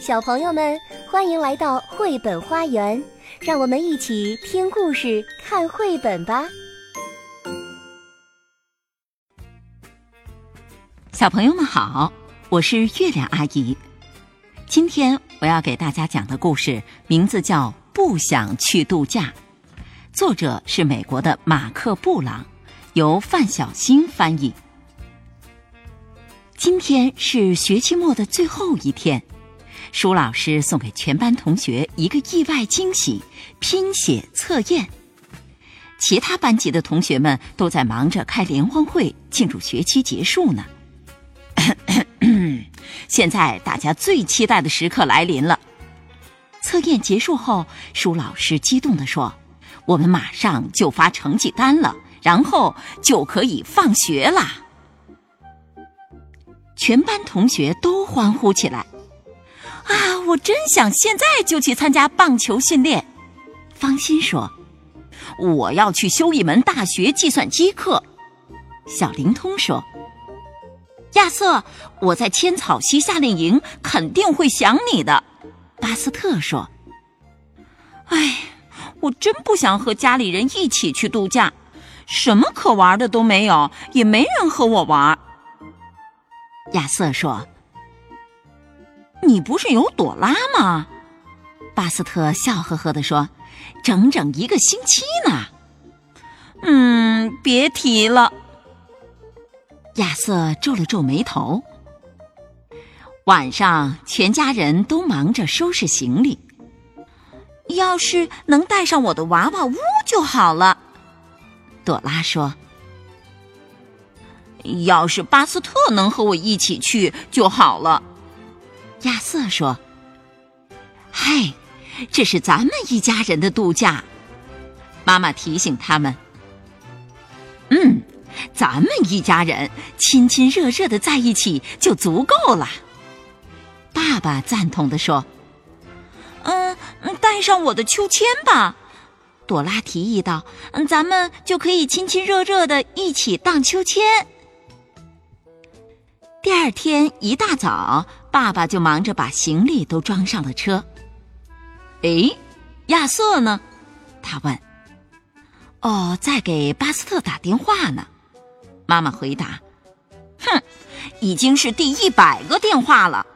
小朋友们，欢迎来到绘本花园，让我们一起听故事、看绘本吧。小朋友们好，我是月亮阿姨。今天我要给大家讲的故事名字叫《不想去度假》，作者是美国的马克·布朗，由范小新翻译。今天是学期末的最后一天。舒老师送给全班同学一个意外惊喜——拼写测验。其他班级的同学们都在忙着开联欢会庆祝学期结束呢。现在大家最期待的时刻来临了。测验结束后，舒老师激动地说：“我们马上就发成绩单了，然后就可以放学啦！”全班同学都欢呼起来。啊，我真想现在就去参加棒球训练。方心说：“我要去修一门大学计算机课。”小灵通说：“亚瑟，我在千草溪夏令营肯定会想你的。”巴斯特说：“哎，我真不想和家里人一起去度假，什么可玩的都没有，也没人和我玩。”亚瑟说。你不是有朵拉吗？巴斯特笑呵呵地说：“整整一个星期呢。”嗯，别提了。亚瑟皱了皱眉头。晚上，全家人都忙着收拾行李。要是能带上我的娃娃屋就好了，朵拉说。要是巴斯特能和我一起去就好了。亚瑟说：“嗨，这是咱们一家人的度假。”妈妈提醒他们：“嗯，咱们一家人亲亲热热的在一起就足够了。”爸爸赞同的说：“嗯，带上我的秋千吧。”朵拉提议道：“嗯，咱们就可以亲亲热热的一起荡秋千。”第二天一大早。爸爸就忙着把行李都装上了车。哎，亚瑟呢？他问。哦，在给巴斯特打电话呢。妈妈回答。哼，已经是第一百个电话了。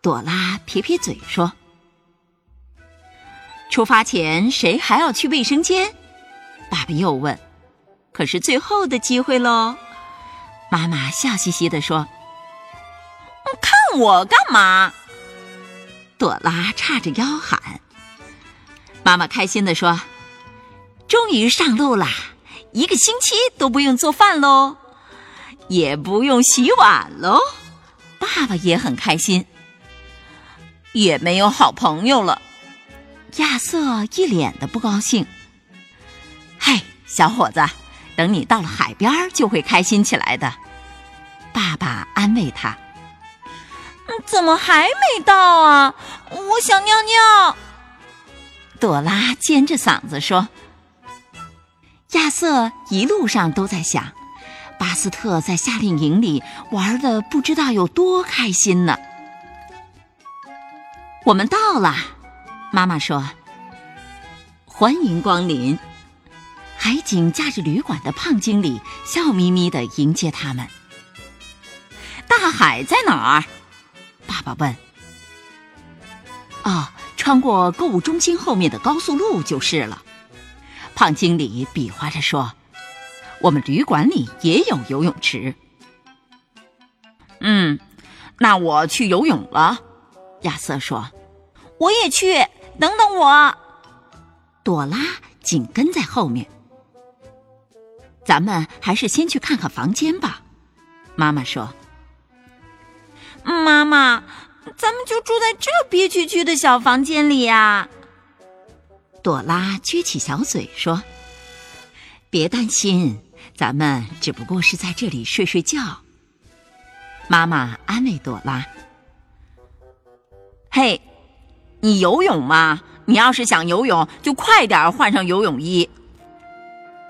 朵拉撇撇嘴说。出发前谁还要去卫生间？爸爸又问。可是最后的机会喽。妈妈笑嘻嘻地说。我干嘛？朵拉叉着腰喊。妈妈开心的说：“终于上路啦，一个星期都不用做饭喽，也不用洗碗喽。”爸爸也很开心。也没有好朋友了，亚瑟一脸的不高兴。嘿，小伙子，等你到了海边就会开心起来的。爸爸安慰他。怎么还没到啊？我想尿尿。朵拉尖着嗓子说：“亚瑟一路上都在想，巴斯特在夏令营里玩的不知道有多开心呢。”我们到了，妈妈说：“欢迎光临。”海景假日旅馆的胖经理笑眯眯的迎接他们。大海在哪儿？爸爸问：“啊，穿过购物中心后面的高速路就是了。”胖经理比划着说：“我们旅馆里也有游泳池。”嗯，那我去游泳了。亚瑟说：“我也去，等等我。”朵拉紧跟在后面。咱们还是先去看看房间吧，妈妈说。妈妈，咱们就住在这憋屈屈的小房间里呀。朵拉撅起小嘴说：“别担心，咱们只不过是在这里睡睡觉。”妈妈安慰朵拉：“嘿，你游泳吗？你要是想游泳，就快点换上游泳衣。”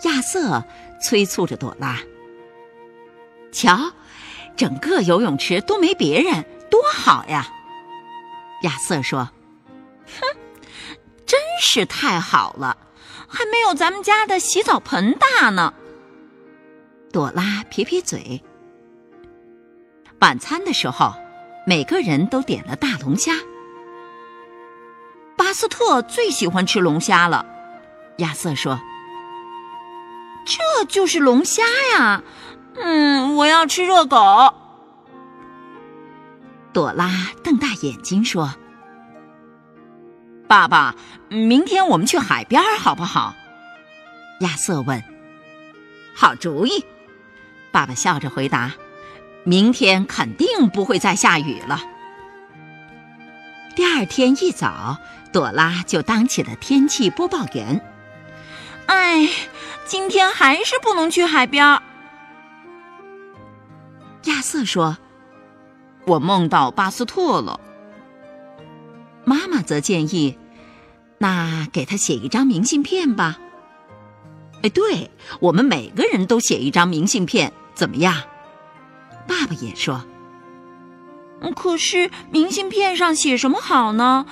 亚瑟催促着朵拉：“瞧。”整个游泳池都没别人，多好呀！亚瑟说：“哼，真是太好了，还没有咱们家的洗澡盆大呢。”朵拉撇撇嘴。晚餐的时候，每个人都点了大龙虾。巴斯特最喜欢吃龙虾了，亚瑟说：“这就是龙虾呀，嗯，我要吃热狗。”朵拉瞪大眼睛说：“爸爸，明天我们去海边好不好？”亚瑟问。“好主意。”爸爸笑着回答。明天肯定不会再下雨了。第二天一早，朵拉就当起了天气播报员。哎，今天还是不能去海边。阿瑟说：“我梦到巴斯特了。”妈妈则建议：“那给他写一张明信片吧。”哎，对，我们每个人都写一张明信片，怎么样？爸爸也说：“可是明信片上写什么好呢？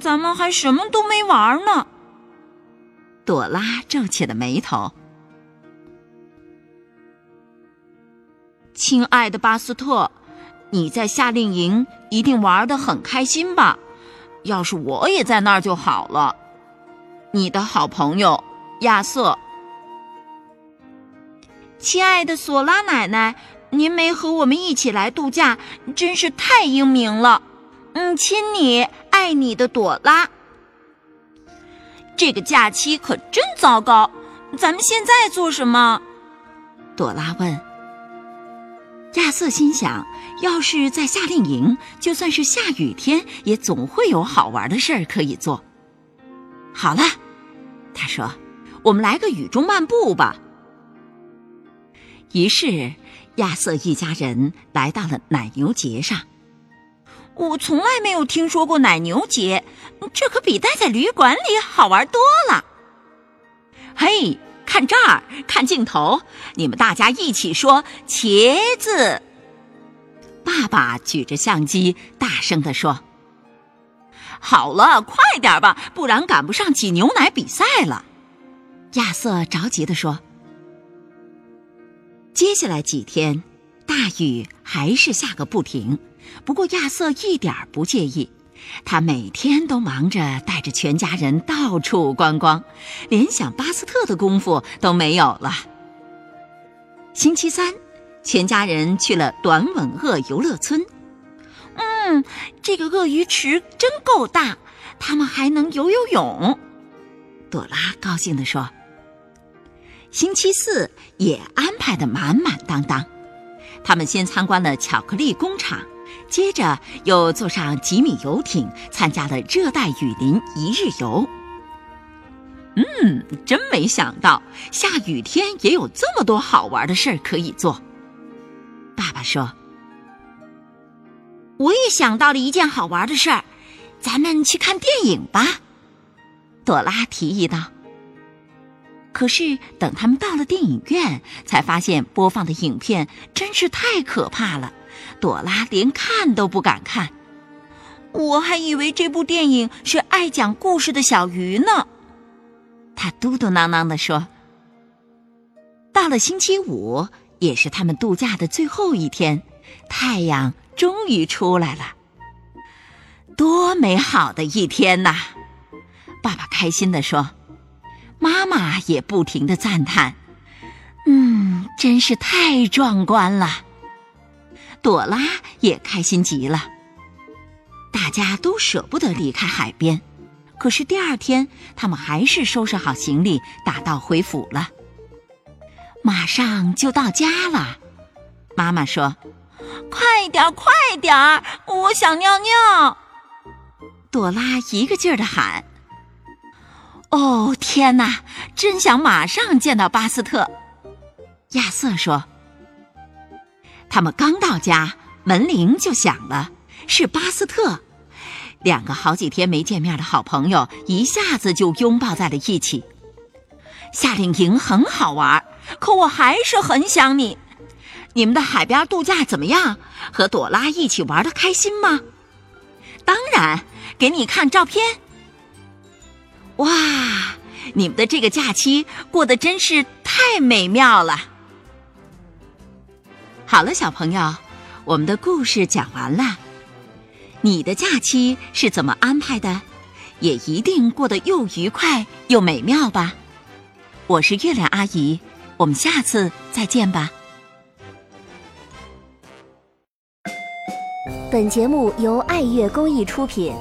咱们还什么都没玩呢。”朵拉皱起了眉头。亲爱的巴斯特，你在夏令营一定玩的很开心吧？要是我也在那儿就好了。你的好朋友亚瑟。亲爱的索拉奶奶。您没和我们一起来度假，真是太英明了。嗯，亲你，爱你的朵拉。这个假期可真糟糕，咱们现在做什么？朵拉问。亚瑟心想，要是在夏令营，就算是下雨天，也总会有好玩的事儿可以做。好了，他说，我们来个雨中漫步吧。于是。亚瑟一家人来到了奶牛节上。我从来没有听说过奶牛节，这可比待在旅馆里好玩多了。嘿，看这儿，看镜头，你们大家一起说“茄子”。爸爸举着相机，大声地说：“好了，快点吧，不然赶不上挤牛奶比赛了。”亚瑟着急地说。接下来几天，大雨还是下个不停。不过亚瑟一点不介意，他每天都忙着带着全家人到处观光，连想巴斯特的功夫都没有了。星期三，全家人去了短吻鳄游乐村。嗯，这个鳄鱼池真够大，他们还能游游泳。朵拉高兴地说。星期四也安排得满满当当，他们先参观了巧克力工厂，接着又坐上吉米游艇，参加了热带雨林一日游。嗯，真没想到下雨天也有这么多好玩的事儿可以做。爸爸说：“我也想到了一件好玩的事儿，咱们去看电影吧。”朵拉提议道。可是，等他们到了电影院，才发现播放的影片真是太可怕了。朵拉连看都不敢看。我还以为这部电影是爱讲故事的小鱼呢。他嘟嘟囔囔地说。到了星期五，也是他们度假的最后一天，太阳终于出来了。多美好的一天呐！爸爸开心地说。妈妈也不停的赞叹：“嗯，真是太壮观了。”朵拉也开心极了。大家都舍不得离开海边，可是第二天，他们还是收拾好行李，打道回府了。马上就到家了，妈妈说：“快点，快点，我想尿尿。”朵拉一个劲儿的喊。哦天哪！真想马上见到巴斯特。亚瑟说：“他们刚到家，门铃就响了，是巴斯特。两个好几天没见面的好朋友一下子就拥抱在了一起。夏令营很好玩，可我还是很想你。你们的海边度假怎么样？和朵拉一起玩的开心吗？当然，给你看照片。哇，你们的这个假期过得真是太美妙了！好了，小朋友，我们的故事讲完了。你的假期是怎么安排的？也一定过得又愉快又美妙吧。我是月亮阿姨，我们下次再见吧。本节目由爱乐公益出品。